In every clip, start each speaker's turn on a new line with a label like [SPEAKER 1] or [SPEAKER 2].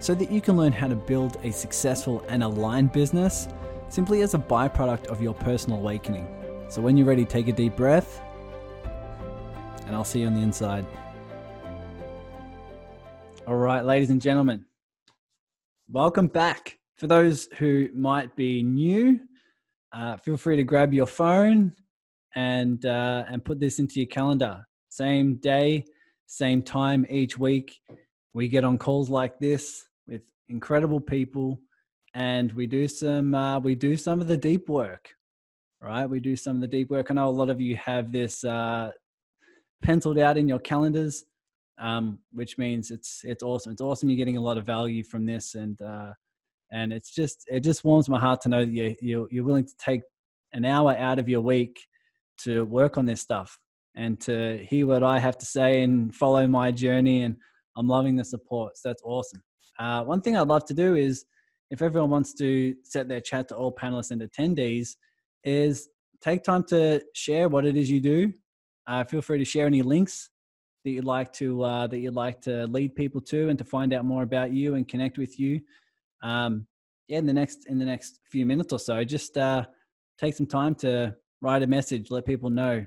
[SPEAKER 1] so that you can learn how to build a successful and aligned business simply as a byproduct of your personal awakening. So when you're ready, take a deep breath, and I'll see you on the inside. All right, ladies and gentlemen, welcome back. For those who might be new, uh, feel free to grab your phone and uh, and put this into your calendar. Same day, same time each week. We get on calls like this with incredible people, and we do some uh, we do some of the deep work. Right, we do some of the deep work. I know a lot of you have this uh, penciled out in your calendars, um, which means it's it's awesome. It's awesome. You're getting a lot of value from this, and uh, and it's just it just warms my heart to know that you you're, willing to take an hour out of your week to work on this stuff and to hear what I have to say and follow my journey. And I'm loving the support. So that's awesome. Uh, one thing I'd love to do is if everyone wants to set their chat to all panelists and attendees, is take time to share what it is you do. Uh, feel free to share any links that you'd like to uh, that you'd like to lead people to and to find out more about you and connect with you. Um, yeah, in the next in the next few minutes or so, just uh, take some time to write a message, let people know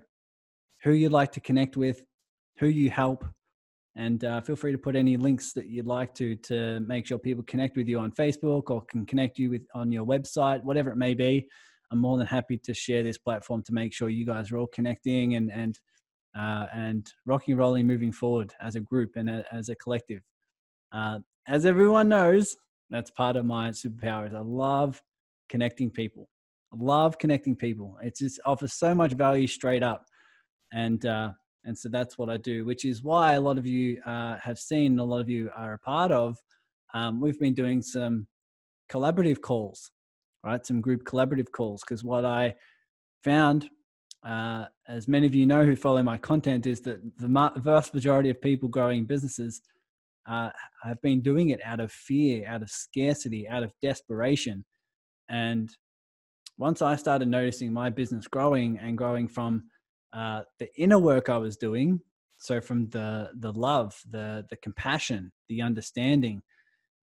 [SPEAKER 1] who you'd like to connect with, who you help, and uh, feel free to put any links that you'd like to to make sure people connect with you on Facebook or can connect you with on your website, whatever it may be. I'm more than happy to share this platform to make sure you guys are all connecting and and uh, and rocking rolling moving forward as a group and a, as a collective. Uh, as everyone knows, that's part of my superpowers. I love connecting people. I love connecting people. It just offers so much value straight up, and uh, and so that's what I do, which is why a lot of you uh, have seen, a lot of you are a part of. Um, we've been doing some collaborative calls, right? Some group collaborative calls, because what I found, uh, as many of you know who follow my content, is that the vast majority of people growing businesses uh, have been doing it out of fear, out of scarcity, out of desperation. And once I started noticing my business growing and growing from uh, the inner work I was doing. So from the the love, the the compassion, the understanding,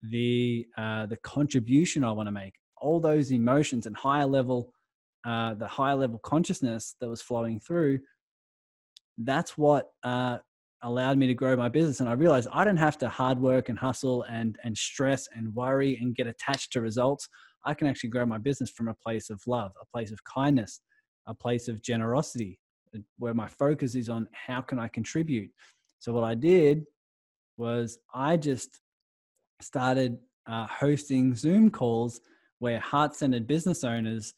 [SPEAKER 1] the uh, the contribution I want to make, all those emotions and higher level, uh, the higher level consciousness that was flowing through. That's what uh, allowed me to grow my business, and I realized I don't have to hard work and hustle and and stress and worry and get attached to results. I can actually grow my business from a place of love, a place of kindness, a place of generosity, where my focus is on how can I contribute. So what I did was I just started uh, hosting Zoom calls where heart-centered business owners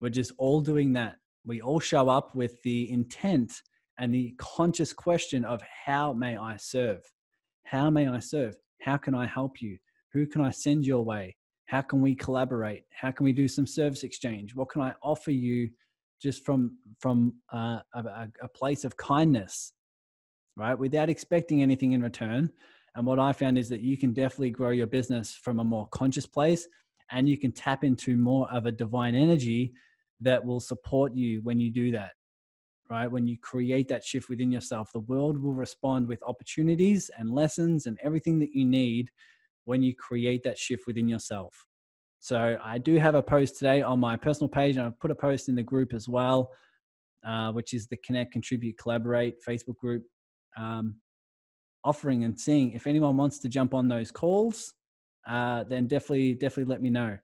[SPEAKER 1] were just all doing that. We all show up with the intent and the conscious question of how may I serve? How may I serve? How can I help you? Who can I send your way? How can we collaborate? How can we do some service exchange? What can I offer you just from from uh, a, a place of kindness, right? Without expecting anything in return. And what I found is that you can definitely grow your business from a more conscious place and you can tap into more of a divine energy that will support you when you do that, right? When you create that shift within yourself, the world will respond with opportunities and lessons and everything that you need when you create that shift within yourself. So I do have a post today on my personal page, and I've put a post in the group as well, uh, which is the Connect, Contribute, Collaborate Facebook group, um, offering and seeing if anyone wants to jump on those calls. Uh, then definitely, definitely let me know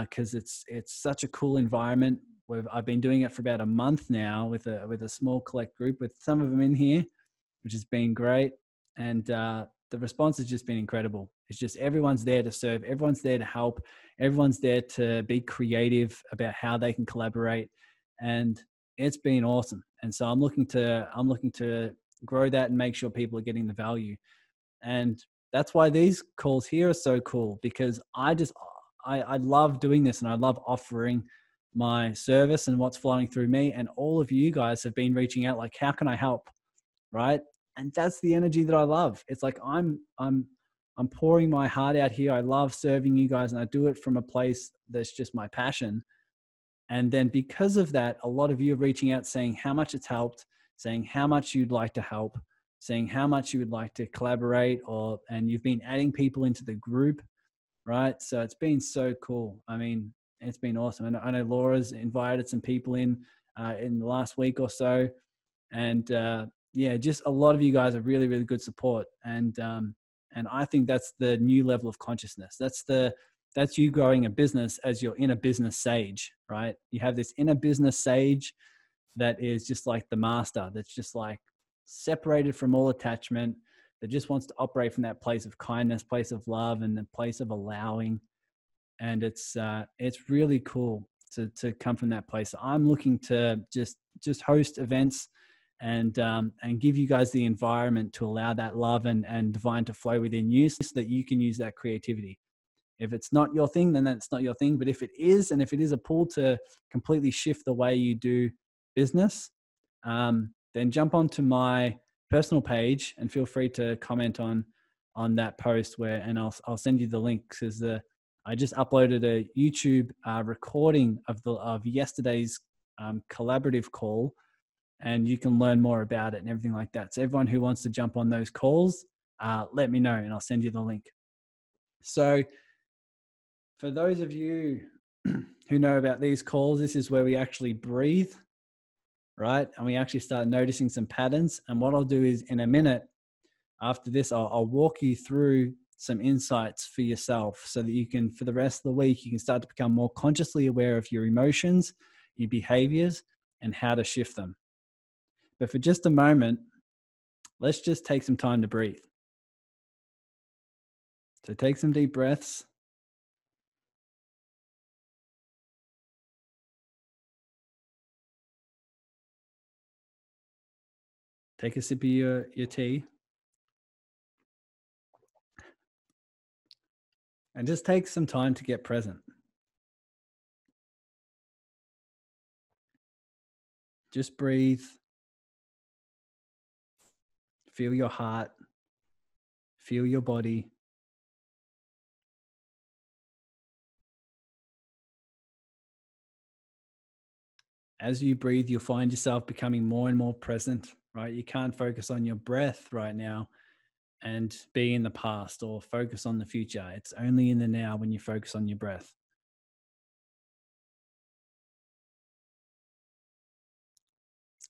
[SPEAKER 1] because uh, it's it's such a cool environment. We've, I've been doing it for about a month now with a with a small collect group with some of them in here, which has been great, and uh, the response has just been incredible. It's just everyone's there to serve, everyone's there to help, everyone's there to be creative about how they can collaborate, and it's been awesome. And so I'm looking to I'm looking to grow that and make sure people are getting the value, and that's why these calls here are so cool because I just I, I love doing this and I love offering my service and what's flowing through me. And all of you guys have been reaching out, like, how can I help? Right. And that's the energy that I love. It's like I'm I'm I'm pouring my heart out here. I love serving you guys and I do it from a place that's just my passion. And then because of that, a lot of you are reaching out saying how much it's helped, saying how much you'd like to help, saying how much you would like to collaborate or and you've been adding people into the group, right? So it's been so cool. I mean, it's been awesome. And I know Laura's invited some people in uh, in the last week or so. And uh, yeah, just a lot of you guys are really, really good support. And um, and I think that's the new level of consciousness. That's the that's you growing a business as your inner business sage, right? You have this inner business sage that is just like the master, that's just like separated from all attachment, that just wants to operate from that place of kindness, place of love, and the place of allowing. And it's uh, it's really cool to to come from that place. I'm looking to just just host events and um, and give you guys the environment to allow that love and, and divine to flow within you so that you can use that creativity. If it's not your thing then that's not your thing but if it is and if it is a pull to completely shift the way you do business um, then jump onto my personal page and feel free to comment on on that post where and i'll, I'll send you the links because the i just uploaded a youtube uh, recording of the of yesterday's um, collaborative call and you can learn more about it and everything like that. So everyone who wants to jump on those calls, uh, let me know and I'll send you the link. So for those of you who know about these calls, this is where we actually breathe, right? And we actually start noticing some patterns. And what I'll do is in a minute after this, I'll, I'll walk you through some insights for yourself so that you can, for the rest of the week, you can start to become more consciously aware of your emotions, your behaviors, and how to shift them. But for just a moment, let's just take some time to breathe. So take some deep breaths. Take a sip of your, your tea. And just take some time to get present. Just breathe Feel your heart, feel your body. As you breathe, you'll find yourself becoming more and more present, right? You can't focus on your breath right now and be in the past or focus on the future. It's only in the now when you focus on your breath.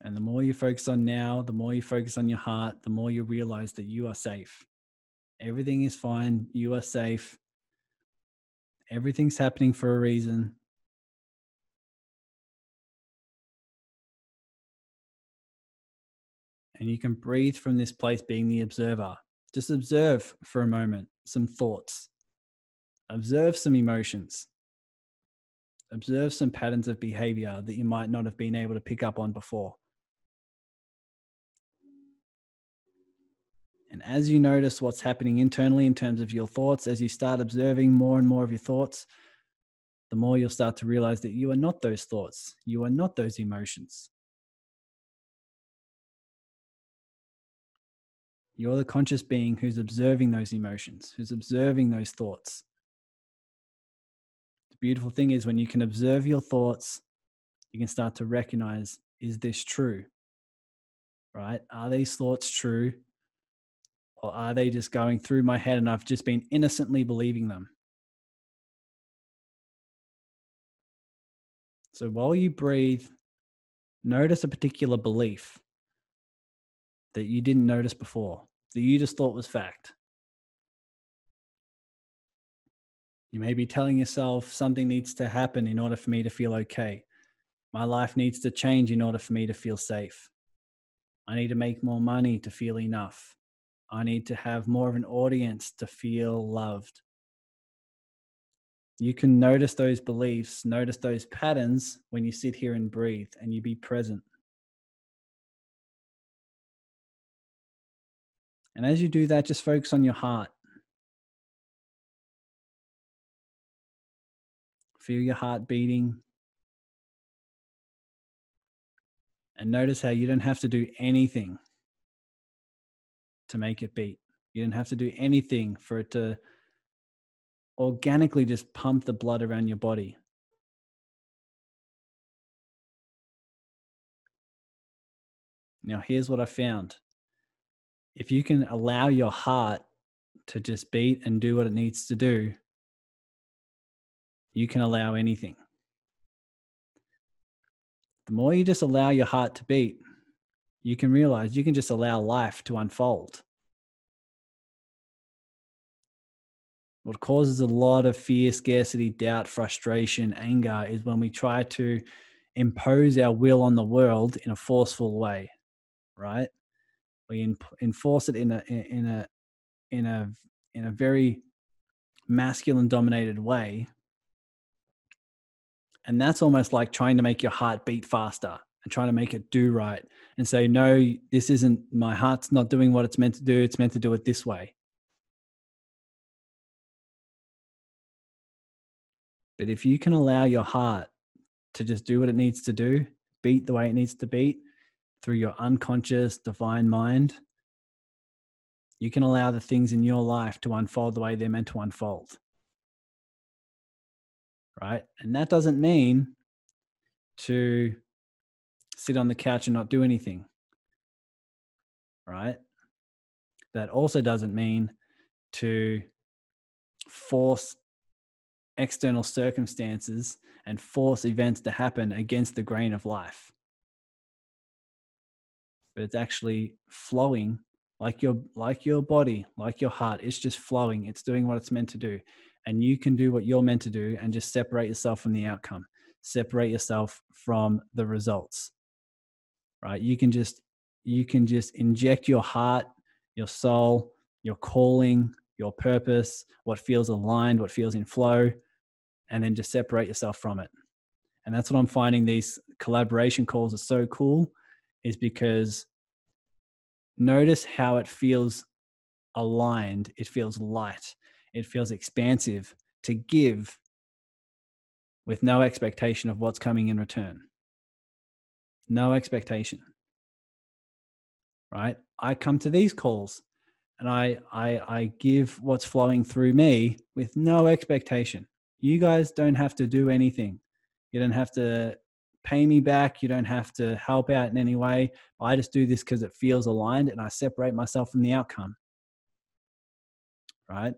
[SPEAKER 1] And the more you focus on now, the more you focus on your heart, the more you realize that you are safe. Everything is fine. You are safe. Everything's happening for a reason. And you can breathe from this place being the observer. Just observe for a moment some thoughts, observe some emotions, observe some patterns of behavior that you might not have been able to pick up on before. And as you notice what's happening internally in terms of your thoughts, as you start observing more and more of your thoughts, the more you'll start to realize that you are not those thoughts, you are not those emotions. You're the conscious being who's observing those emotions, who's observing those thoughts. The beautiful thing is when you can observe your thoughts, you can start to recognize is this true? Right? Are these thoughts true? Or are they just going through my head and I've just been innocently believing them? So while you breathe, notice a particular belief that you didn't notice before, that you just thought was fact. You may be telling yourself something needs to happen in order for me to feel okay. My life needs to change in order for me to feel safe. I need to make more money to feel enough. I need to have more of an audience to feel loved. You can notice those beliefs, notice those patterns when you sit here and breathe and you be present. And as you do that, just focus on your heart. Feel your heart beating. And notice how you don't have to do anything to make it beat. You don't have to do anything for it to organically just pump the blood around your body. Now, here's what I found if you can allow your heart to just beat and do what it needs to do, you can allow anything. The more you just allow your heart to beat, you can realize you can just allow life to unfold. What causes a lot of fear, scarcity, doubt, frustration, anger is when we try to impose our will on the world in a forceful way, right? We enforce it in a in a in a in a very masculine dominated way and that's almost like trying to make your heart beat faster and trying to make it do right and say no this isn't my heart's not doing what it's meant to do it's meant to do it this way but if you can allow your heart to just do what it needs to do beat the way it needs to beat through your unconscious divine mind you can allow the things in your life to unfold the way they're meant to unfold. Right. And that doesn't mean to sit on the couch and not do anything. Right. That also doesn't mean to force external circumstances and force events to happen against the grain of life. But it's actually flowing like your like your body like your heart it's just flowing it's doing what it's meant to do and you can do what you're meant to do and just separate yourself from the outcome separate yourself from the results right you can just you can just inject your heart your soul your calling your purpose what feels aligned what feels in flow and then just separate yourself from it and that's what i'm finding these collaboration calls are so cool is because notice how it feels aligned, it feels light, it feels expansive to give with no expectation of what's coming in return. No expectation. Right? I come to these calls and I, I I give what's flowing through me with no expectation. You guys don't have to do anything. You don't have to pay me back. You don't have to help out in any way. I just do this because it feels aligned and I separate myself from the outcome. Right?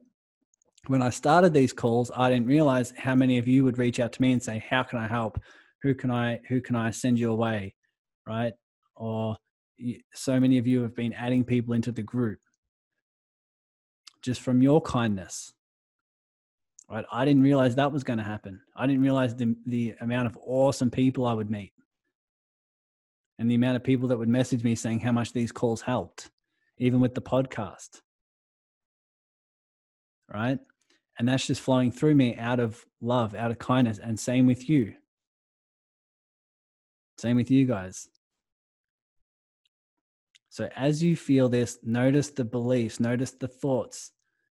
[SPEAKER 1] When I started these calls, I didn't realize how many of you would reach out to me and say, "How can I help? Who can I who can I send you away?" Right? Or so many of you have been adding people into the group just from your kindness right? I didn't realize that was going to happen. I didn't realize the, the amount of awesome people I would meet and the amount of people that would message me saying how much these calls helped, even with the podcast. Right. And that's just flowing through me out of love, out of kindness. And same with you. Same with you guys. So as you feel this, notice the beliefs, notice the thoughts,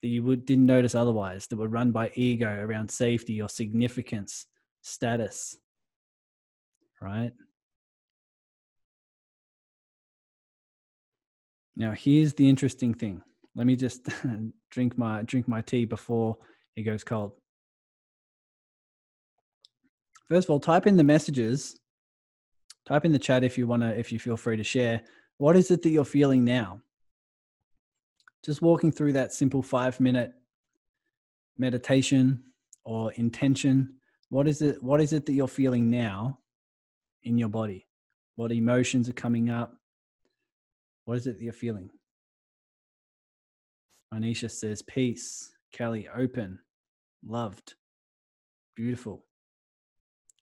[SPEAKER 1] that you would, didn't notice otherwise that were run by ego around safety or significance, status, right? Now, here's the interesting thing. Let me just drink my drink my tea before it goes cold. First of all, type in the messages. Type in the chat if you want to, if you feel free to share. What is it that you're feeling now? just walking through that simple five minute meditation or intention what is it what is it that you're feeling now in your body? What emotions are coming up? What is it that you're feeling? Anisha says peace. Kelly open. Loved. Beautiful.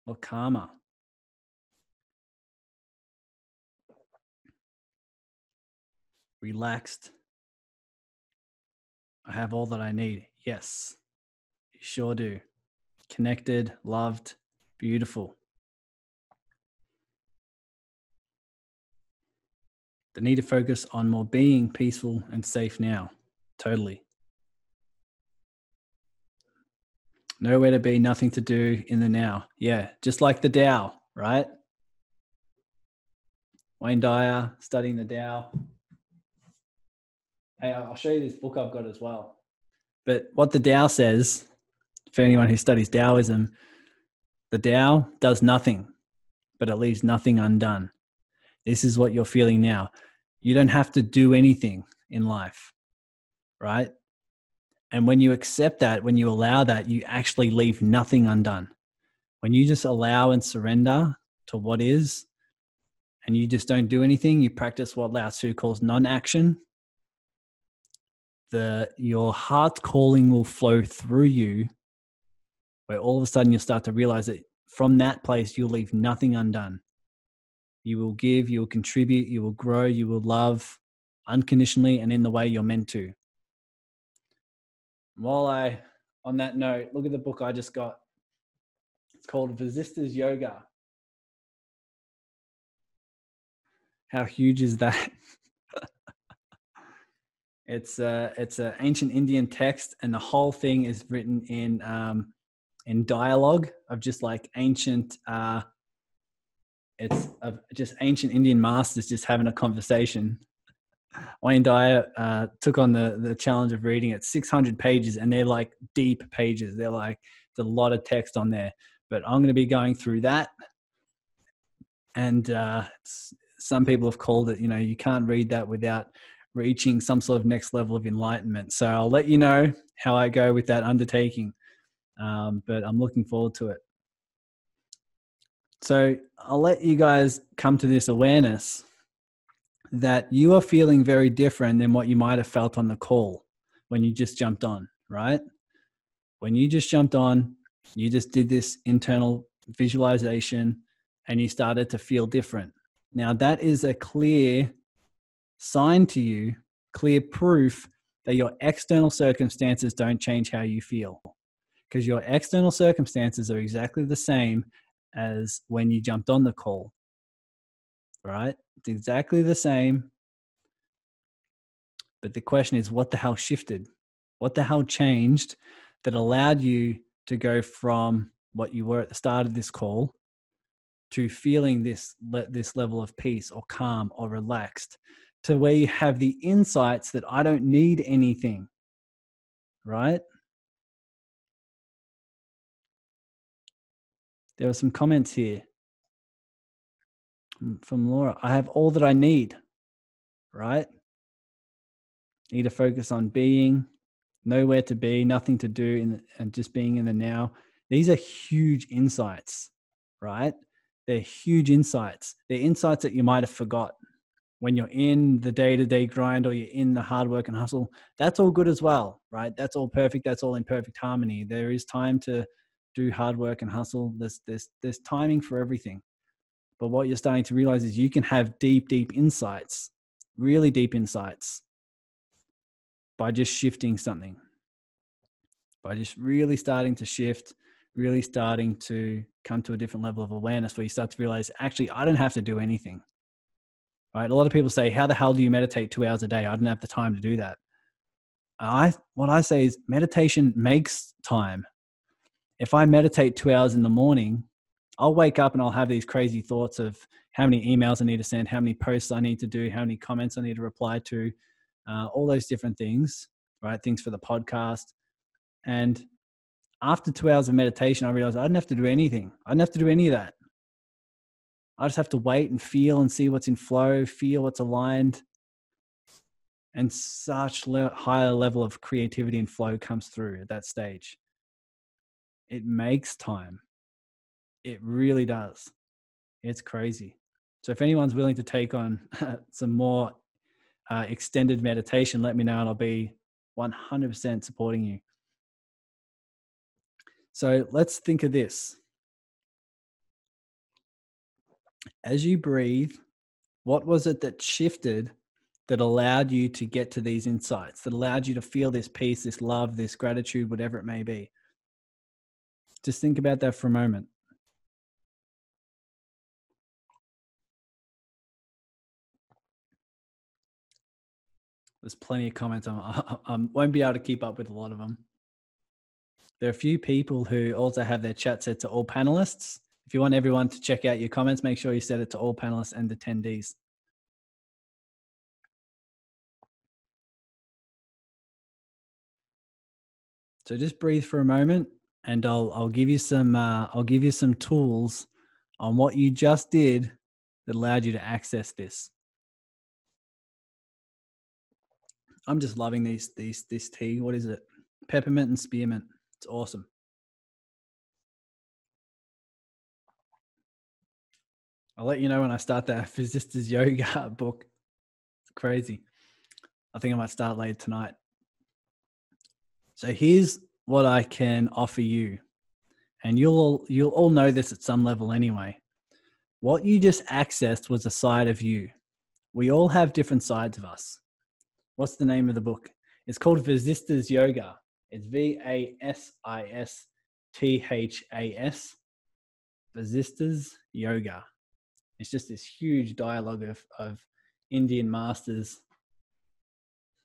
[SPEAKER 1] Or karma relaxed I have all that I need. Yes, you sure do. Connected, loved, beautiful. The need to focus on more being peaceful and safe now. Totally. Nowhere to be, nothing to do in the now. Yeah, just like the Tao, right? Wayne Dyer studying the Tao. Hey, I'll show you this book I've got as well. But what the Tao says, for anyone who studies Taoism, the Tao does nothing, but it leaves nothing undone. This is what you're feeling now. You don't have to do anything in life, right? And when you accept that, when you allow that, you actually leave nothing undone. When you just allow and surrender to what is, and you just don't do anything, you practice what Lao Tzu calls non-action. The your heart calling will flow through you, where all of a sudden you'll start to realize that from that place you'll leave nothing undone. You will give, you will contribute, you will grow, you will love unconditionally and in the way you're meant to. While I, on that note, look at the book I just got. It's called Vasistha's Yoga. How huge is that? it's a it's an ancient Indian text, and the whole thing is written in um, in dialogue of just like ancient. Uh, it's of just ancient Indian masters just having a conversation. Wayne Dyer uh, took on the the challenge of reading it, 600 pages, and they're like deep pages. They're like a lot of text on there. But I'm going to be going through that, and uh, some people have called it, you know, you can't read that without reaching some sort of next level of enlightenment. So I'll let you know how I go with that undertaking. Um, but I'm looking forward to it. So I'll let you guys come to this awareness that you are feeling very different than what you might have felt on the call when you just jumped on, right? When you just jumped on, you just did this internal visualization and you started to feel different. Now, that is a clear sign to you, clear proof that your external circumstances don't change how you feel. Because your external circumstances are exactly the same as when you jumped on the call. Right? It's exactly the same. But the question is, what the hell shifted? What the hell changed that allowed you to go from what you were at the start of this call to feeling this this level of peace or calm or relaxed to where you have the insights that I don't need anything right? There are some comments here. Mm, from Laura I have all that I need right? Need to focus on being nowhere to be nothing to do in, and just being in the now. These are huge insights right? They're huge insights. They're insights that you might have forgot when you're in the day to day grind or you're in the hard work and hustle. That's all good as well, right? That's all perfect. That's all in perfect harmony. There is time to do hard work and hustle. There's there's there's timing for everything. But what you're starting to realize is you can have deep, deep insights, really deep insights by just shifting something, by just really starting to shift really starting to come to a different level of awareness where you start to realize actually i don't have to do anything right? A lot of people say how the hell do you meditate two hours a day? I don't have the time to do that. I what i say is meditation makes time. If i meditate two hours in the morning i'll wake up and i'll have these crazy thoughts of how many emails i need to send how many posts i need to do how many comments i need to reply to uh, all those different things right? Things for the podcast. And after two hours of meditation, I realized I didn't have to do anything. I didn't have to do any of that. I just have to wait and feel and see what's in flow, feel what's aligned. And such le- higher level of creativity and flow comes through at that stage. It makes time. It really does. It's crazy. So if anyone's willing to take on some more uh, extended meditation, let me know and I'll be 100% supporting you. So let's think of this. As you breathe, what was it that shifted that allowed you to get to these insights, that allowed you to feel this peace, this love, this gratitude, whatever it may be? Just think about that for a moment. There's plenty of comments. I won't be able to keep up with a lot of them. There are a few people who also have their chat set to all panelists. If you want everyone to check out your comments, make sure you set it to all panelists and attendees. So just breathe for a moment, and I'll I'll give you some uh, I'll give you some tools on what you just did that allowed you to access this. I'm just loving these these this tea. What is it? Peppermint and spearmint. It's awesome. I'll let you know when I start that Vasisthas Yoga book. It's crazy. I think I might start later tonight. So here's what I can offer you. And you'll you'll all know this at some level anyway. What you just accessed was a side of you. We all have different sides of us. What's the name of the book? It's called Vasisthas Yoga. It's V A S I S T H A S. Vasisthas Yoga. It's just this huge dialogue of, of Indian masters,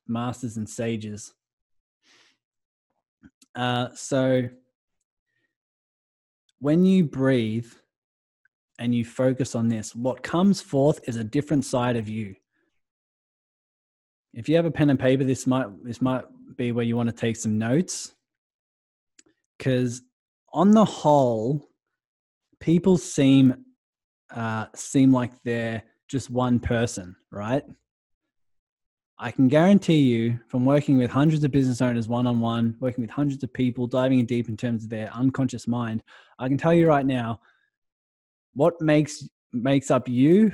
[SPEAKER 1] masters and sages. Uh, so when you breathe and you focus on this, what comes forth is a different side of you. If you have a pen and paper, this might this might be where you want to take some notes. Because on the whole, people seem uh, seem like they're just one person, right? I can guarantee you from working with hundreds of business owners one on one, working with hundreds of people, diving in deep in terms of their unconscious mind, I can tell you right now what makes makes up you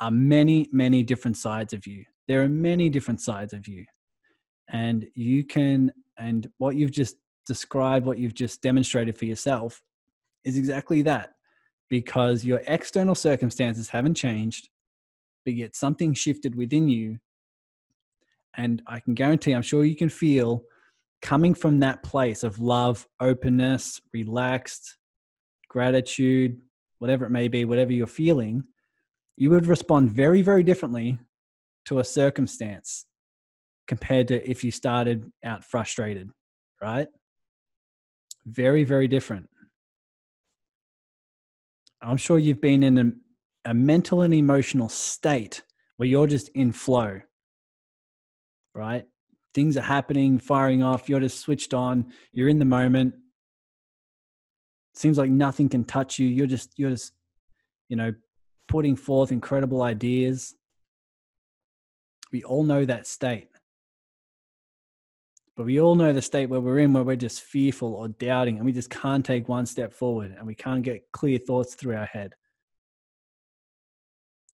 [SPEAKER 1] are many, many different sides of you. There are many different sides of you. And you can, and what you've just described, what you've just demonstrated for yourself is exactly that because your external circumstances haven't changed, but yet something shifted within you and I can guarantee, I'm sure you can feel coming from that place of love, openness, relaxed, gratitude, whatever it may be, whatever you're feeling, you would respond very, very differently to a circumstance compared to if you started out frustrated, right? Very, very different. I'm sure you've been in a, a mental and emotional state where you're just in flow right? Things are happening, firing off. You're just switched on. You're in the moment. Seems like nothing can touch you. You're just, you're just, you know, putting forth incredible ideas. We all know that state. But we all know the state where we're in, where we're just fearful or doubting, and we just can't take one step forward and we can't get clear thoughts through our head.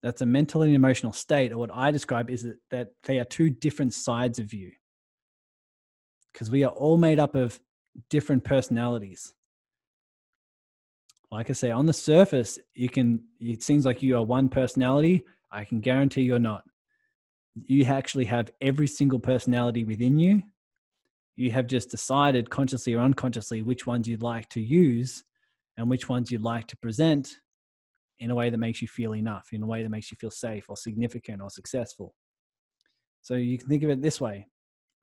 [SPEAKER 1] That's a mental and emotional state or what i describe is that, they are two different sides of you. Because we are all made up of different personalities. Like i say on the surface you can it seems like you are one personality. I can guarantee you're not. You actually have every single personality within you you have just decided consciously or unconsciously which ones you'd like to use and which ones you'd like to present in a way that makes you feel enough, in a way that makes you feel safe or significant or successful. So you can think of it this way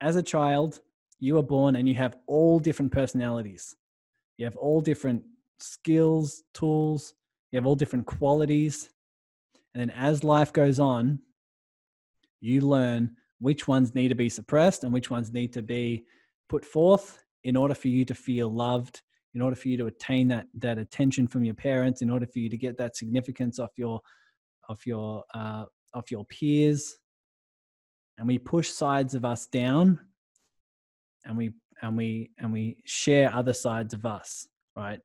[SPEAKER 1] as a child, you are born and you have all different personalities. You have all different skills, tools, you have all different qualities. And then as life goes on, you learn which ones need to be suppressed and which ones need to be put forth in order for you to feel loved in order for you to attain that that attention from your parents in order for you to get that significance off your of your uh, of your peers. And we push sides of us down and we and we and we share other sides of us right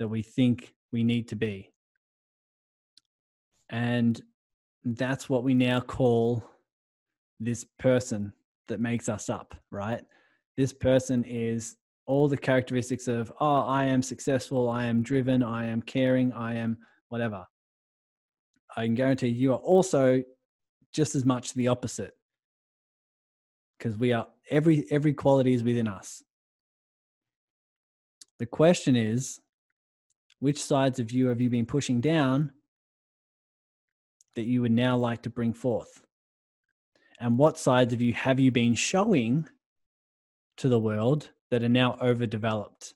[SPEAKER 1] that we think we need to be. And that's what we now call this person that makes us up right this person is all the characteristics of, oh, I am successful, I am driven, I am caring, I am whatever. I can guarantee you are also just as much the opposite. Because we are every every quality is within us. The question is which sides of you have you been pushing down that you would now like to bring forth? And what sides of you have you been showing to the world that are now overdeveloped.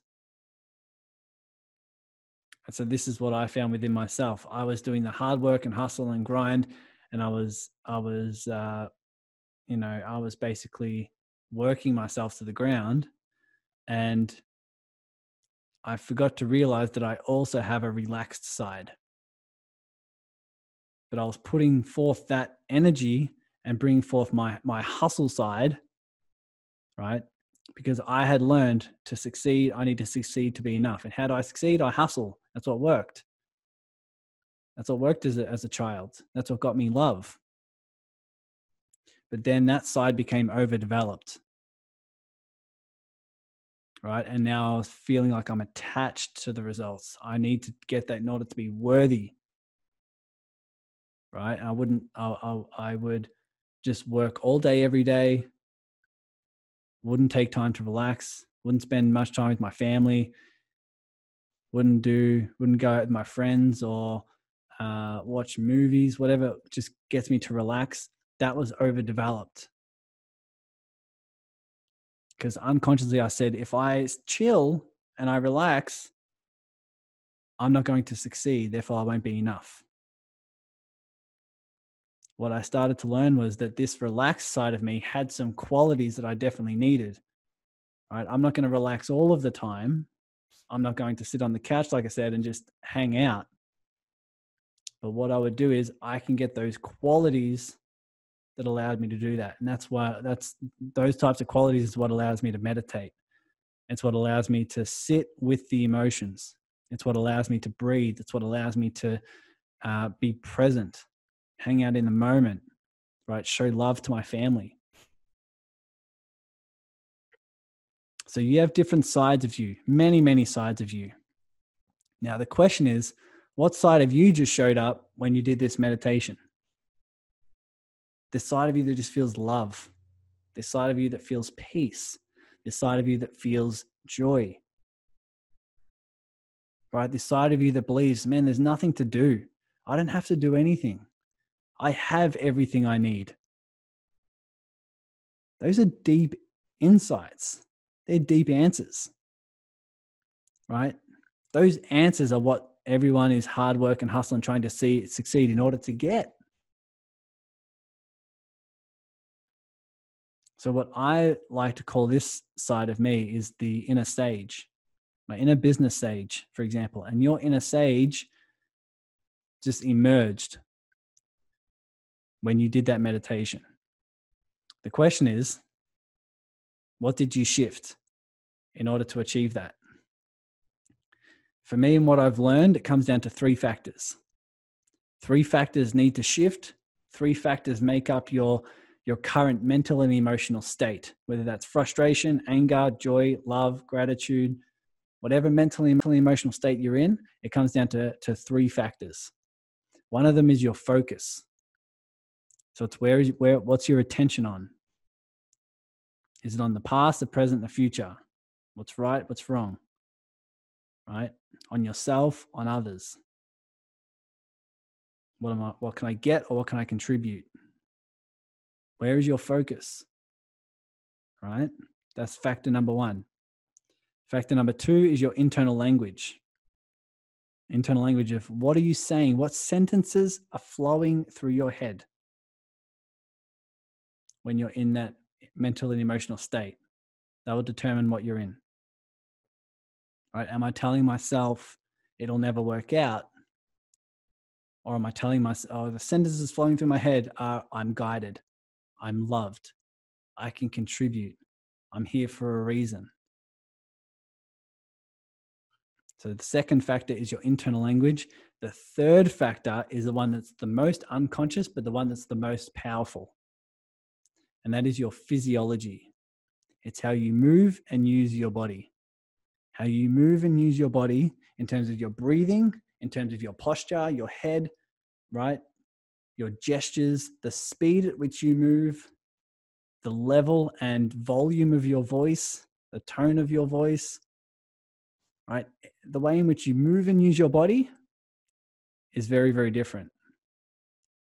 [SPEAKER 1] And so this is what I found within myself. I was doing the hard work and hustle and grind, and I was I was uh, you know I was basically working myself to the ground, and I forgot to realize that I also have a relaxed side. But I was putting forth that energy and bringing forth my my hustle side, right? Because I had learned to succeed, I need to succeed to be enough. And how do I succeed? I hustle. That's what worked. That's what worked as a, as a child. That's what got me love. But then that side became overdeveloped. Right. And now feeling like I'm attached to the results. I need to get that in order to be worthy. Right. I wouldn't, I, I, I would just work all day, every day, wouldn't take time to relax, wouldn't spend much time with my family, wouldn't do wouldn't go out with my friends or uh, watch movies whatever just gets me to relax. That was overdeveloped. Because unconsciously i said if i chill and i relax i'm not going to succeed therefore i won't be enough what i started to learn was that this relaxed side of me had some qualities that i definitely needed right i'm not going to relax all of the time I'm not going to sit on the couch, like I said, and just hang out. But what I would do is I can get those qualities that allowed me to do that. And that's why that's those types of qualities is what allows me to meditate. It's what allows me to sit with the emotions. It's what allows me to breathe. It's what allows me to uh, be present, hang out in the moment, right? Show love to my family. So you have different sides of you, many, many sides of you. Now, the question is, what side of you just showed up when you did this meditation? The side of you that just feels love, the side of you that feels peace, the side of you that feels joy, right? This side of you that believes, man, there's nothing to do. I don't have to do anything. I have everything I need. Those are deep insights. They're deep answers, right? Those answers are what everyone is hard work and hustle and trying to see succeed in order to get. So, what I like to call this side of me is the inner sage, my inner business sage, for example. And your inner sage just emerged when you did that meditation. The question is, what did you shift? in order to achieve that? For me and what I've learned, it comes down to three factors. Three factors need to shift. Three factors make up your your current mental and emotional state, whether that's frustration, anger, joy, love, gratitude, whatever mental and emotional state you're in, it comes down to, to three factors. One of them is your focus. So it's where is where what's your attention on? Is it on the past, the present, the future? what's right, what's wrong, right? On yourself, on others. What am I, what can I get or what can I contribute? Where is your focus? Right? That's factor number one. Factor number two is your internal language. Internal language of what are you saying? What sentences are flowing through your head when you're in that mental and emotional state? That will determine what you're in right? Am I telling myself it'll never work out? Or am I telling myself, oh, the sentences flowing through my head are I'm guided, I'm loved, I can contribute, I'm here for a reason. So the second factor is your internal language. The third factor is the one that's the most unconscious, but the one that's the most powerful. And that is your physiology. It's how you move and use your body how you move and use your body in terms of your breathing, in terms of your posture, your head, right? Your gestures, the speed at which you move, the level and volume of your voice, the tone of your voice, right? The way in which you move and use your body is very, very different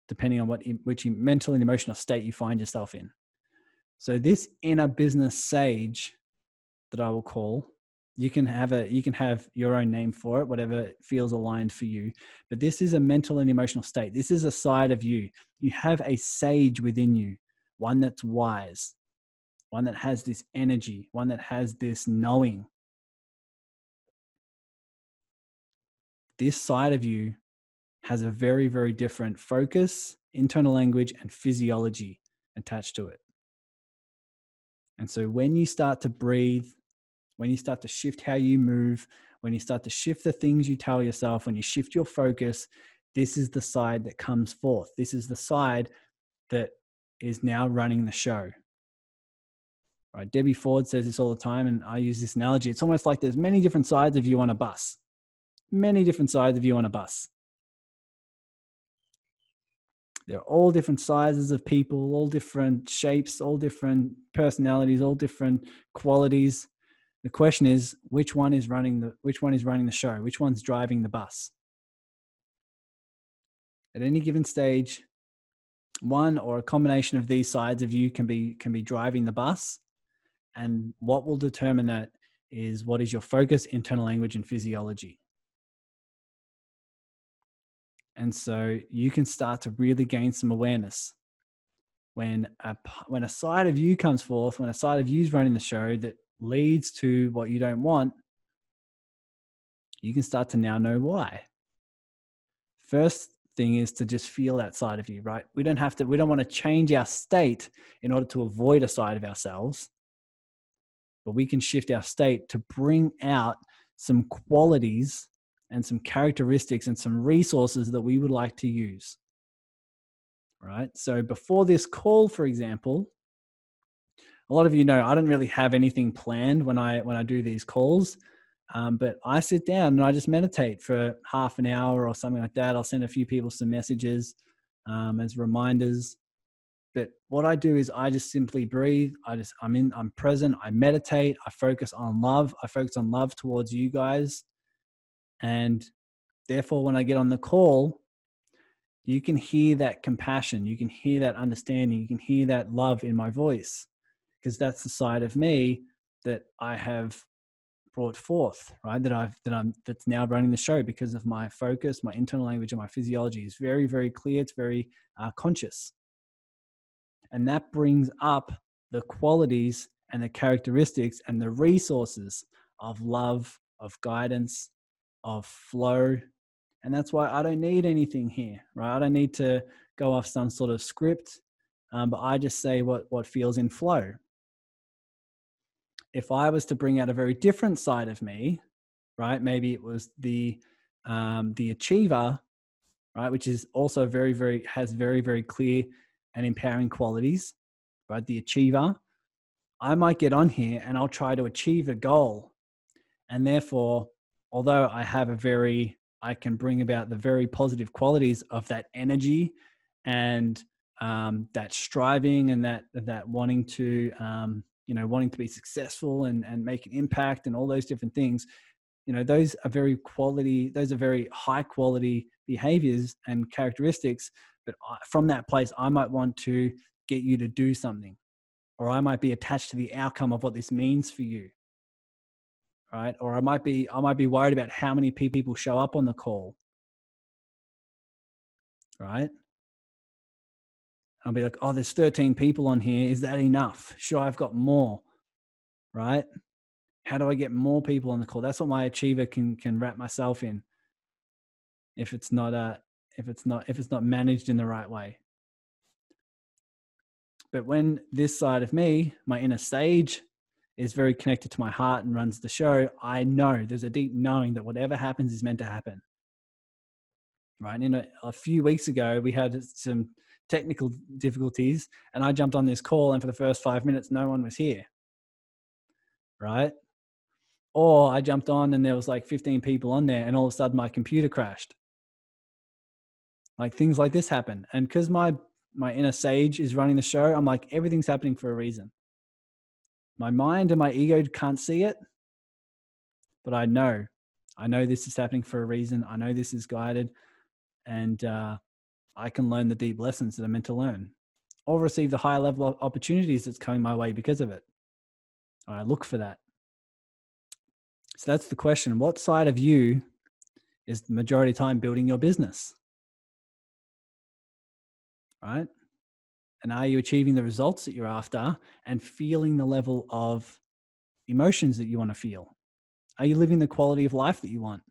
[SPEAKER 1] depending on what which mental and emotional state you find yourself in. So this inner business sage that I will call. You can have a you can have your own name for it, whatever feels aligned for you. But this is a mental and emotional state. This is a side of you. You have a sage within you, one that's wise, one that has this energy, one that has this knowing. This side of you has a very, very different focus, internal language, and physiology attached to it. And so when you start to breathe, when you start to shift how you move, when you start to shift the things you tell yourself, when you shift your focus, this is the side that comes forth. This is the side that is now running the show. Right? Debbie Ford says this all the time, and I use this analogy. It's almost like there's many different sides of you on a bus. Many different sides of you on a bus. They're all different sizes of people, all different shapes, all different personalities, all different qualities. The question is, which one is running the which one is running the show? Which one's driving the bus? At any given stage, one or a combination of these sides of you can be can be driving the bus. And what will determine that is what is your focus, internal language, and physiology. And so you can start to really gain some awareness when a, when a side of you comes forth, when a side of you is running the show that leads to what you don't want, you can start to now know why. First thing is to just feel that side of you, right? We don't have to, we don't want to change our state in order to avoid a side of ourselves, but we can shift our state to bring out some qualities and some characteristics and some resources that we would like to use. Right. So before this call, for example, a lot of you know I don't really have anything planned when I when I do these calls. Um, but I sit down and I just meditate for half an hour or something like that. I'll send a few people some messages um, as reminders. But what I do is I just simply breathe. I just I'm in I'm present. I meditate. I focus on love. I focus on love towards you guys. And therefore, when I get on the call, you can hear that compassion, you can hear that understanding, you can hear that love in my voice, because that's the side of me that I have brought forth, right? That I've that I'm that's now running the show because of my focus, my internal language, and my physiology is very, very clear. It's very uh, conscious, and that brings up the qualities and the characteristics and the resources of love, of guidance, of flow. And that's why I don't need anything here, right? I don't need to go off some sort of script, um, but I just say what, what feels in flow. If I was to bring out a very different side of me, right? Maybe it was the um, the achiever, right? Which is also very, very has very, very clear and empowering qualities, right? The achiever. I might get on here and I'll try to achieve a goal, and therefore although I have a very, I can bring about the very positive qualities of that energy and um, that striving and that that wanting to, um, you know, wanting to be successful and and make an impact and all those different things. You know, those are very quality. Those are very high quality behaviors and characteristics. But from that place, I might want to get you to do something, or I might be attached to the outcome of what this means for you right? Or I might be I might be worried about how many people show up on the call, right? I'll be like, oh, there's 13 people on here. Is that enough? Should I have got more? Right? How do I get more people on the call? That's what my achiever can can wrap myself in. If it's not a uh, if it's not if it's not managed in the right way. But when this side of me, my inner sage, is very connected to my heart and runs the show, I know there's a deep knowing that whatever happens is meant to happen. Right. And a, a few weeks ago, we had some technical difficulties, and I jumped on this call, and for the first five minutes, no one was here. Right. Or I jumped on and there was like 15 people on there, and all of a sudden my computer crashed. Like things like this happen. And because my my inner sage is running the show, I'm like, everything's happening for a reason. My mind and my ego can't see it, but I know. I know this is happening for a reason. I know this is guided, and uh, I can learn the deep lessons that I'm meant to learn, or receive the higher level opportunities that's coming my way because of it. I look for that. So that's the question. What side of you is the majority of time building your business? Right? And are you achieving the results that you're after and feeling the level of emotions that you want to feel? Are you living the quality of life that you want?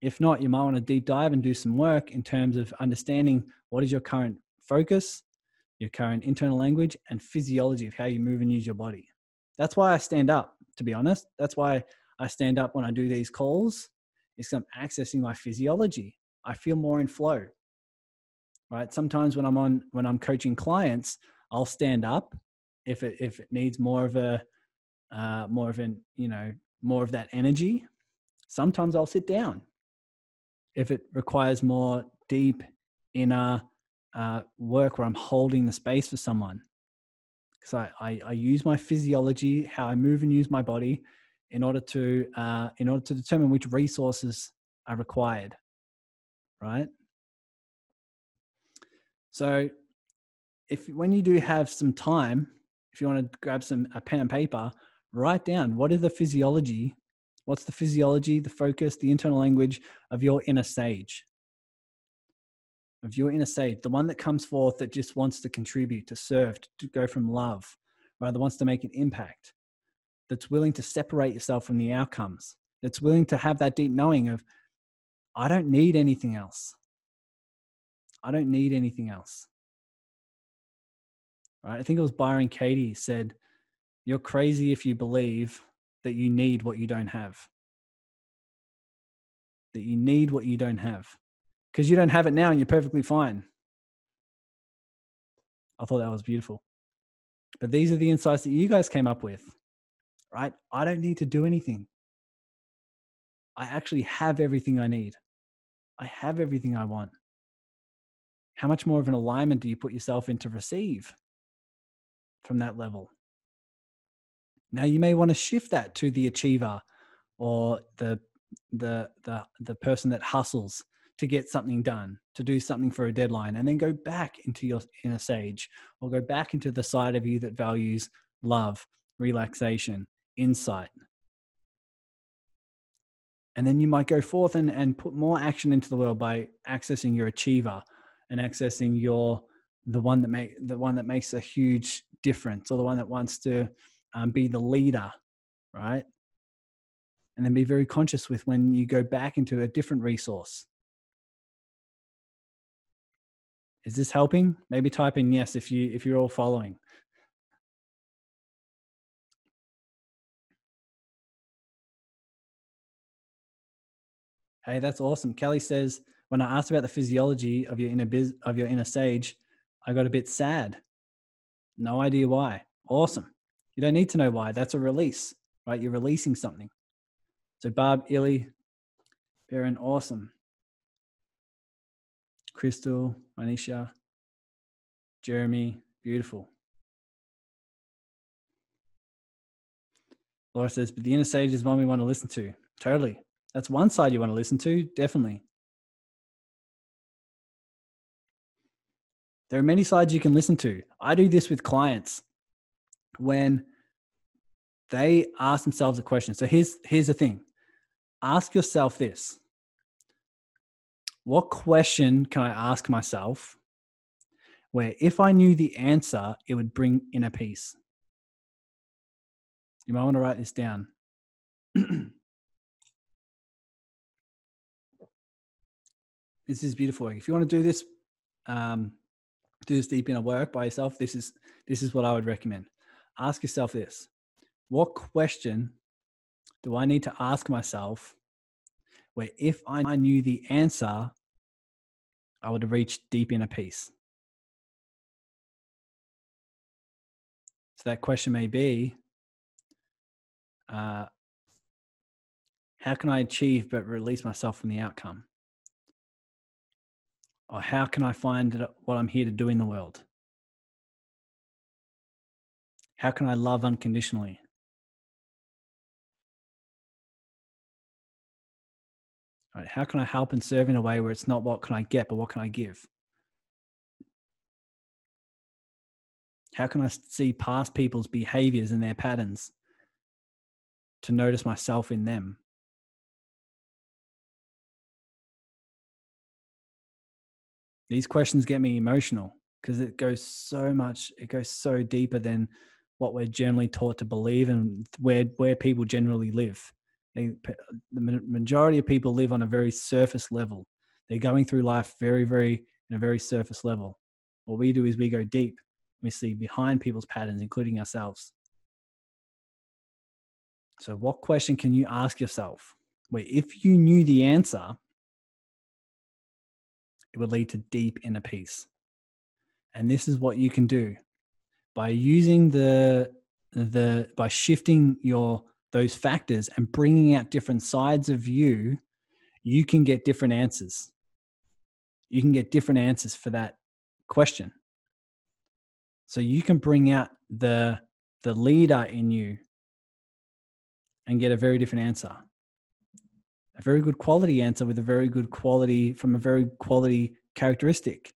[SPEAKER 1] If not, you might want to deep dive and do some work in terms of understanding what is your current focus, your current internal language, and physiology of how you move and use your body. That's why I stand up, to be honest. That's why I stand up when I do these calls, is I'm accessing my physiology. I feel more in flow. Right. Sometimes when I'm on when I'm coaching clients, I'll stand up if it if it needs more of a uh, more of an you know more of that energy. Sometimes I'll sit down if it requires more deep inner uh, work where I'm holding the space for someone. Because I, I, I, use my physiology, how I move and use my body, in order to uh, in order to determine which resources are required. Right. So, if when you do have some time, if you want to grab some a pen and paper, write down what is the physiology What's the physiology, the focus, the internal language of your inner sage? Of your inner sage, the one that comes forth that just wants to contribute, to serve, to go from love, rather wants to make an impact, that's willing to separate yourself from the outcomes, that's willing to have that deep knowing of, I don't need anything else. I don't need anything else. Right? I think it was Byron Katie said, You're crazy if you believe that you need what you don't have. That you need what you don't have. Because you don't have it now and you're perfectly fine. I thought that was beautiful. But these are the insights that you guys came up with, right? I don't need to do anything. I actually have everything I need. I have everything I want. How much more of an alignment do you put yourself in to receive from that level? Now you may want to shift that to the achiever or the the the the person that hustles to get something done, to do something for a deadline, and then go back into your inner sage or go back into the side of you that values love, relaxation, insight. And then you might go forth and, and put more action into the world by accessing your achiever and accessing your the one that make the one that makes a huge difference or the one that wants to um, be the leader, right? And then be very conscious with when you go back into a different resource. Is this helping? Maybe type in yes if you if you're all following. Hey, that's awesome. Kelly says, when I asked about the physiology of your inner biz, of your inner sage, I got a bit sad. No idea why. Awesome. You don't need to know why. That's a release, right? You're releasing something. So Barb, Illy, Baron, awesome. Crystal, Anisha, Jeremy, beautiful. Laura says, but the inner sage is one we want to listen to. Totally. That's one side you want to listen to, definitely. There are many sides you can listen to. I do this with clients when they ask themselves a question. So here's here's the thing. Ask yourself this. What question can I ask myself where if I knew the answer, it would bring inner peace? You might want to write this down. this is beautiful. If you want to do this, um, do this deep inner work by yourself, this is this is what I would recommend. Ask yourself this: what question do I need to ask myself where if I knew the answer, I would reach deep inner peace? So that question may be uh, how can I achieve but release myself from the outcome? Or how can I find what I'm here to do in the world? How can I love unconditionally? Right? How can I help and serve in a way where it's not what can I get, but what can I give? How can I see past people's behaviors and their patterns to notice myself in them. These questions get me emotional because it goes so much, it goes so deeper than what we're generally taught to believe and where, where people generally live. They, the majority of people live on a very surface level. They're going through life very, very, in a very surface level. What we do is we go deep. We see behind people's patterns, including ourselves. So, what question can you ask yourself where if you knew the answer, it would lead to deep inner peace? And this is what you can do by using the the by shifting your those factors and bringing out different sides of you, you can get different answers. You can get different answers for that question. So you can bring out the the leader in you and get a very different answer. A very good quality answer with a very good quality from a very quality characteristic.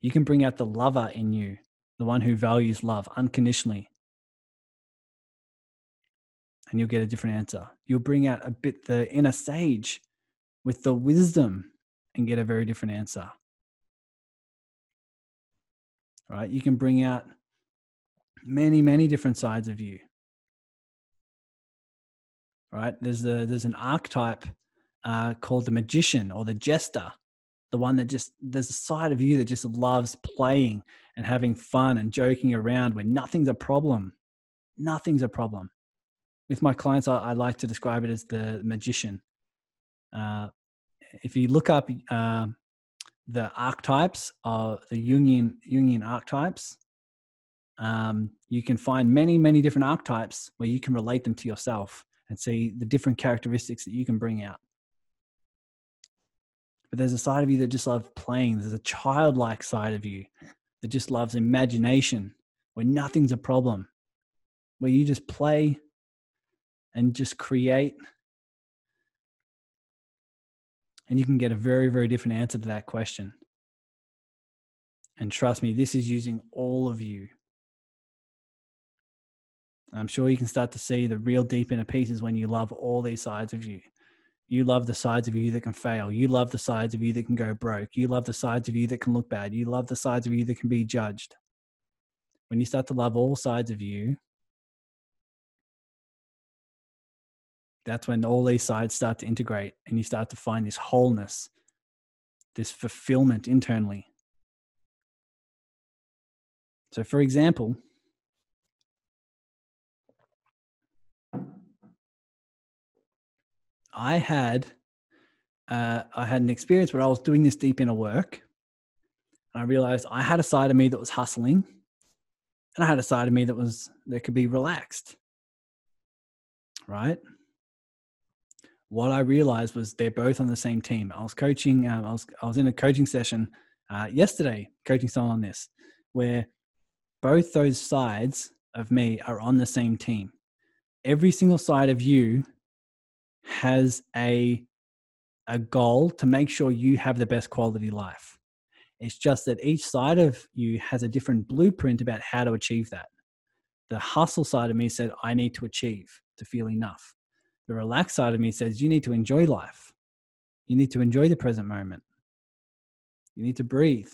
[SPEAKER 1] You can bring out the lover in you, the one who values love unconditionally. And you'll get a different answer. You'll bring out a bit the inner sage with the wisdom and get a very different answer. Right? You can bring out many, many different sides of you. Right? There's a there's an archetype uh, called the magician or the jester, the one that just there's a side of you that just loves playing and having fun and joking around where nothing's a problem. Nothing's a problem. With my clients, I, I like to describe it as the magician. Uh, if you look up uh, the archetypes of the Jungian Jungian archetypes, um, you can find many many different archetypes where you can relate them to yourself and see the different characteristics that you can bring out. But there's a side of you that just loves playing. There's a childlike side of you that just loves imagination, where nothing's a problem, where you just play and just create and you can get a very, very different answer to that question. And trust me, this is using all of you. I'm sure you can start to see the real deep inner pieces when you love all these sides of you. You love the sides of you that can fail. You love the sides of you that can go broke. You love the sides of you that can look bad. You love the sides of you that can be judged. When you start to love all sides of you, that's when all these sides start to integrate and you start to find this wholeness, this fulfillment internally. So, for example, I had uh, I had an experience where I was doing this deep inner work, and I realized I had a side of me that was hustling, and I had a side of me that was that could be relaxed. Right what I realized was they're both on the same team. I was coaching, um, I was I was in a coaching session uh, yesterday, coaching someone on this, where both those sides of me are on the same team. Every single side of you has a a goal to make sure you have the best quality life. It's just that each side of you has a different blueprint about how to achieve that. The hustle side of me said, I need to achieve to feel enough the relaxed side of me says you need to enjoy life. You need to enjoy the present moment. You need to breathe.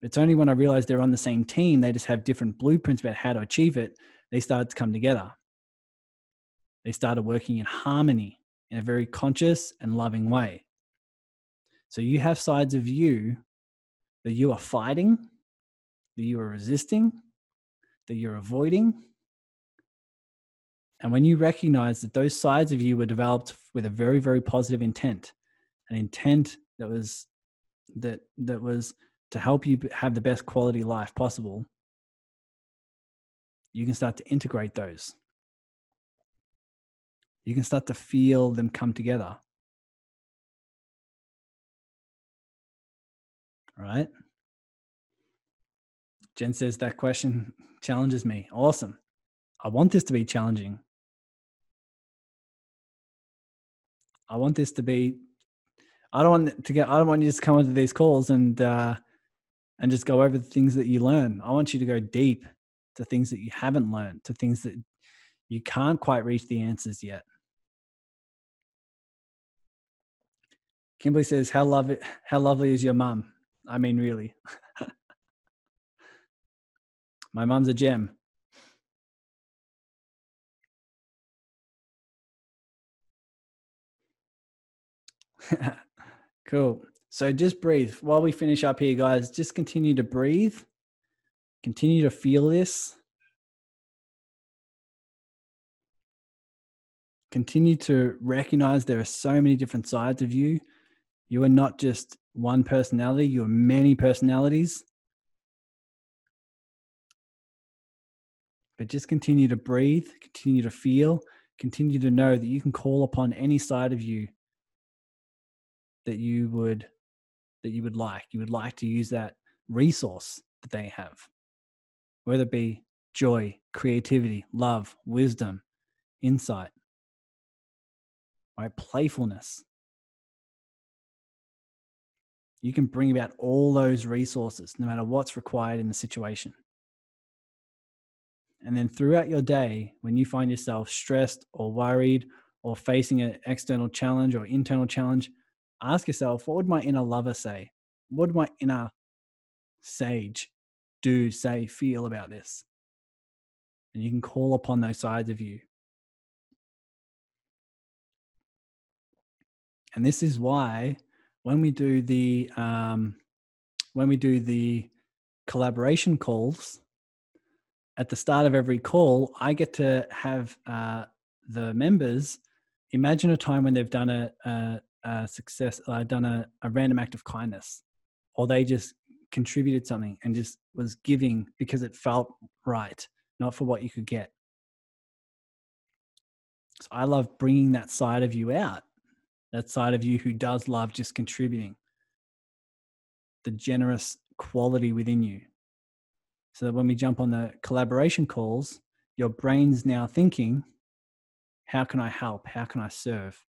[SPEAKER 1] It's only when I realized they're on the same team, they just have different blueprints about how to achieve it, they started to come together. They started working in harmony in a very conscious and loving way. So you have sides of you that you are fighting, that you are resisting, that you're avoiding, and when you recognize that those sides of you were developed with a very, very positive intent, an intent that was that that was to help you have the best quality life possible, you can start to integrate those. You can start to feel them come together. Right? Jen says that question challenges me. Awesome. I want this to be challenging. I want this to be. I don't want to get. I don't want you to come into these calls and uh, and just go over the things that you learn. I want you to go deep to things that you haven't learned, to things that you can't quite reach the answers yet. Kimberly says, "How lovely, how lovely is your mum?" I mean, really. My mum's a gem. cool. So just breathe. While we finish up here, guys, just continue to breathe. Continue to feel this. Continue to recognize there are so many different sides of you. You are not just one personality, you are many personalities. But just continue to breathe, continue to feel, continue to know that you can call upon any side of you that you would that you would like. You would like to use that resource that they have, whether it be joy, creativity, love, wisdom, insight, right? Playfulness. You can bring about all those resources no matter what's required in the situation. And then throughout your day, when you find yourself stressed or worried or facing an external challenge or internal challenge, ask yourself, what would my inner lover say? What would my inner sage do, say, feel about this? And you can call upon those sides of you. And this is why when we do the um, when we do the collaboration calls, at the start of every call, I get to have uh, the members imagine a time when they've done a, a, a success, uh, done a, a random act of kindness, or they just contributed something and just was giving because it felt right, not for what you could get. So I love bringing that side of you out, that side of you who does love just contributing, the generous quality within you. So that when we jump on the collaboration calls, your brain's now thinking, how can I help? How can I serve?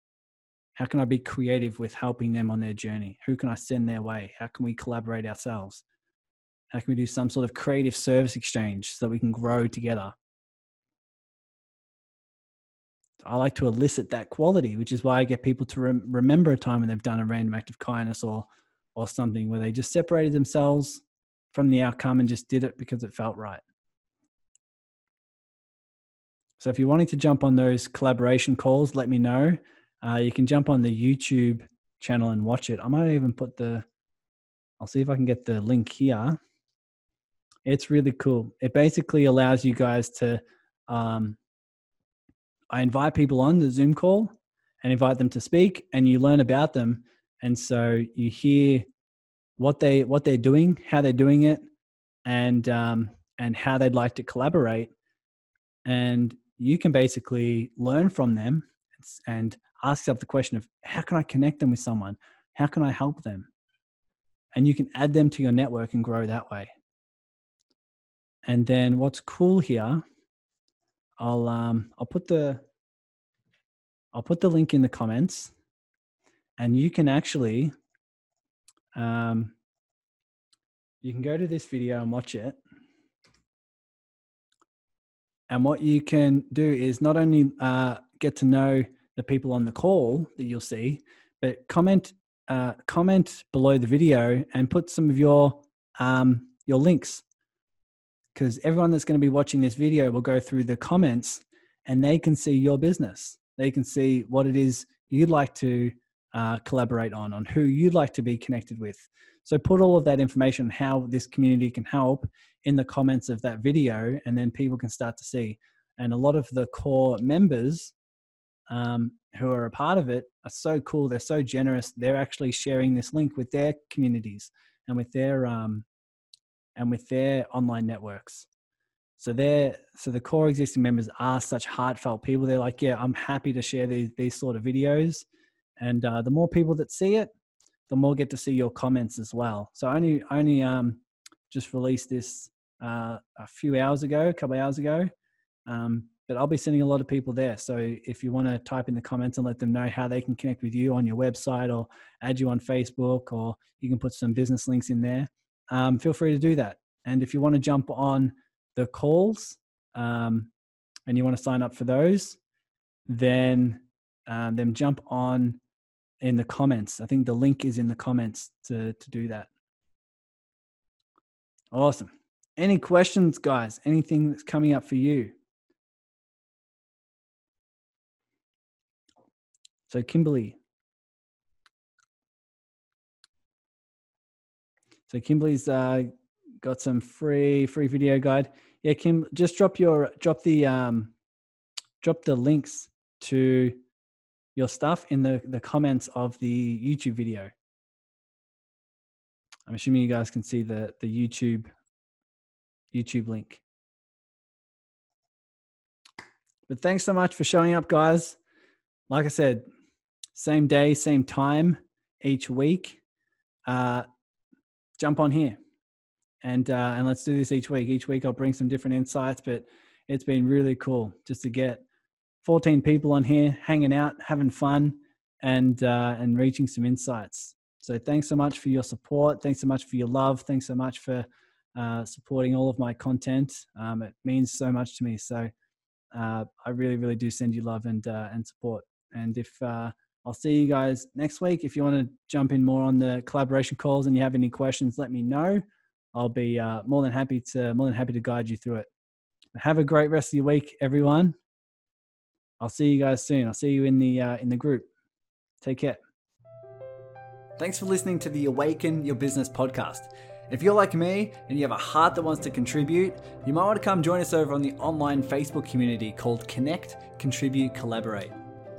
[SPEAKER 1] How can I be creative with helping them on their journey? Who can I send their way? How can we collaborate ourselves? How can we do some sort of creative service exchange so that we can grow together? I like to elicit that quality, which is why I get people to rem- remember a time when they've done a random act of kindness or or something where they just separated themselves from the outcome and just did it because it felt right. So if you're wanting to jump on those collaboration calls, let me know. Uh, you can jump on the YouTube channel and watch it. I might even put the, I'll see if I can get the link here. It's really cool. It basically allows you guys to, um, I invite people on the Zoom call and invite them to speak, and you learn about them. And so you hear what they what they're doing, how they're doing it, and um, and how they'd like to collaborate. And you can basically learn from them and ask yourself the question of how can I connect them with someone? How can I help them? And you can add them to your network and grow that way. And then what's cool here, I'll um, I'll put the I'll put the link in the comments, and you can actually um, you can go to this video and watch it. And what you can do is not only uh, get to know the people on the call that you'll see, but comment uh, comment below the video and put some of your um, your links because everyone that's going to be watching this video will go through the comments and they can see your business. They can see what it is you'd like to uh, collaborate on, on who you'd like to be connected with. So put all of that information, how this community can help, in the comments of that video, and then people can start to see. And a lot of the core members um, who are a part of it are so cool. They're so generous. They're actually sharing this link with their communities and with their um, and with their online networks. So they're so the core existing members are such heartfelt people. They're like, yeah, I'm happy to share these these sort of videos, and uh, the more people that see it, the more get to see your comments as well. So I only only um, just released this uh, a few hours ago, a couple hours ago. Um, but I'll be sending a lot of people there. So if you want to type in the comments and let them know how they can connect with you on your website or add you on Facebook, or you can put some business links in there, um, feel free to do that. And if you want to jump on the calls um, and you want to sign up for those, then um, then jump on in the comments. I think the link is in the comments to to do that. Awesome. Any questions, guys? Anything that's coming up for you? So Kimberly. So Kimberly's uh, got some free free video guide. Yeah, Kim, just drop your drop the um, drop the links to your stuff in the the comments of the YouTube video. I'm assuming you guys can see the the YouTube YouTube link. But thanks so much for showing up, guys. Like I said, same day, same time each week. Uh, jump on here and uh, and let's do this each week. Each week I'll bring some different insights, but it's been really cool just to get 14 people on here hanging out, having fun, and uh, and reaching some insights. So thanks so much for your support. Thanks so much for your love. Thanks so much for uh, supporting all of my content. Um, it means so much to me. So uh, I really, really do send you love and uh, and support. And if uh, I'll see you guys next week. If you want to jump in more on the collaboration calls and you have any questions, let me know. I'll be uh, more than happy to more than happy to guide you through it. Have a great rest of your week, everyone. I'll see you guys soon. I'll see you in the uh, in the group. Take care. Thanks for listening to the Awaken Your Business podcast. If you're like me and you have a heart that wants to contribute, you might want to come join us over on the online Facebook community called Connect, Contribute, Collaborate.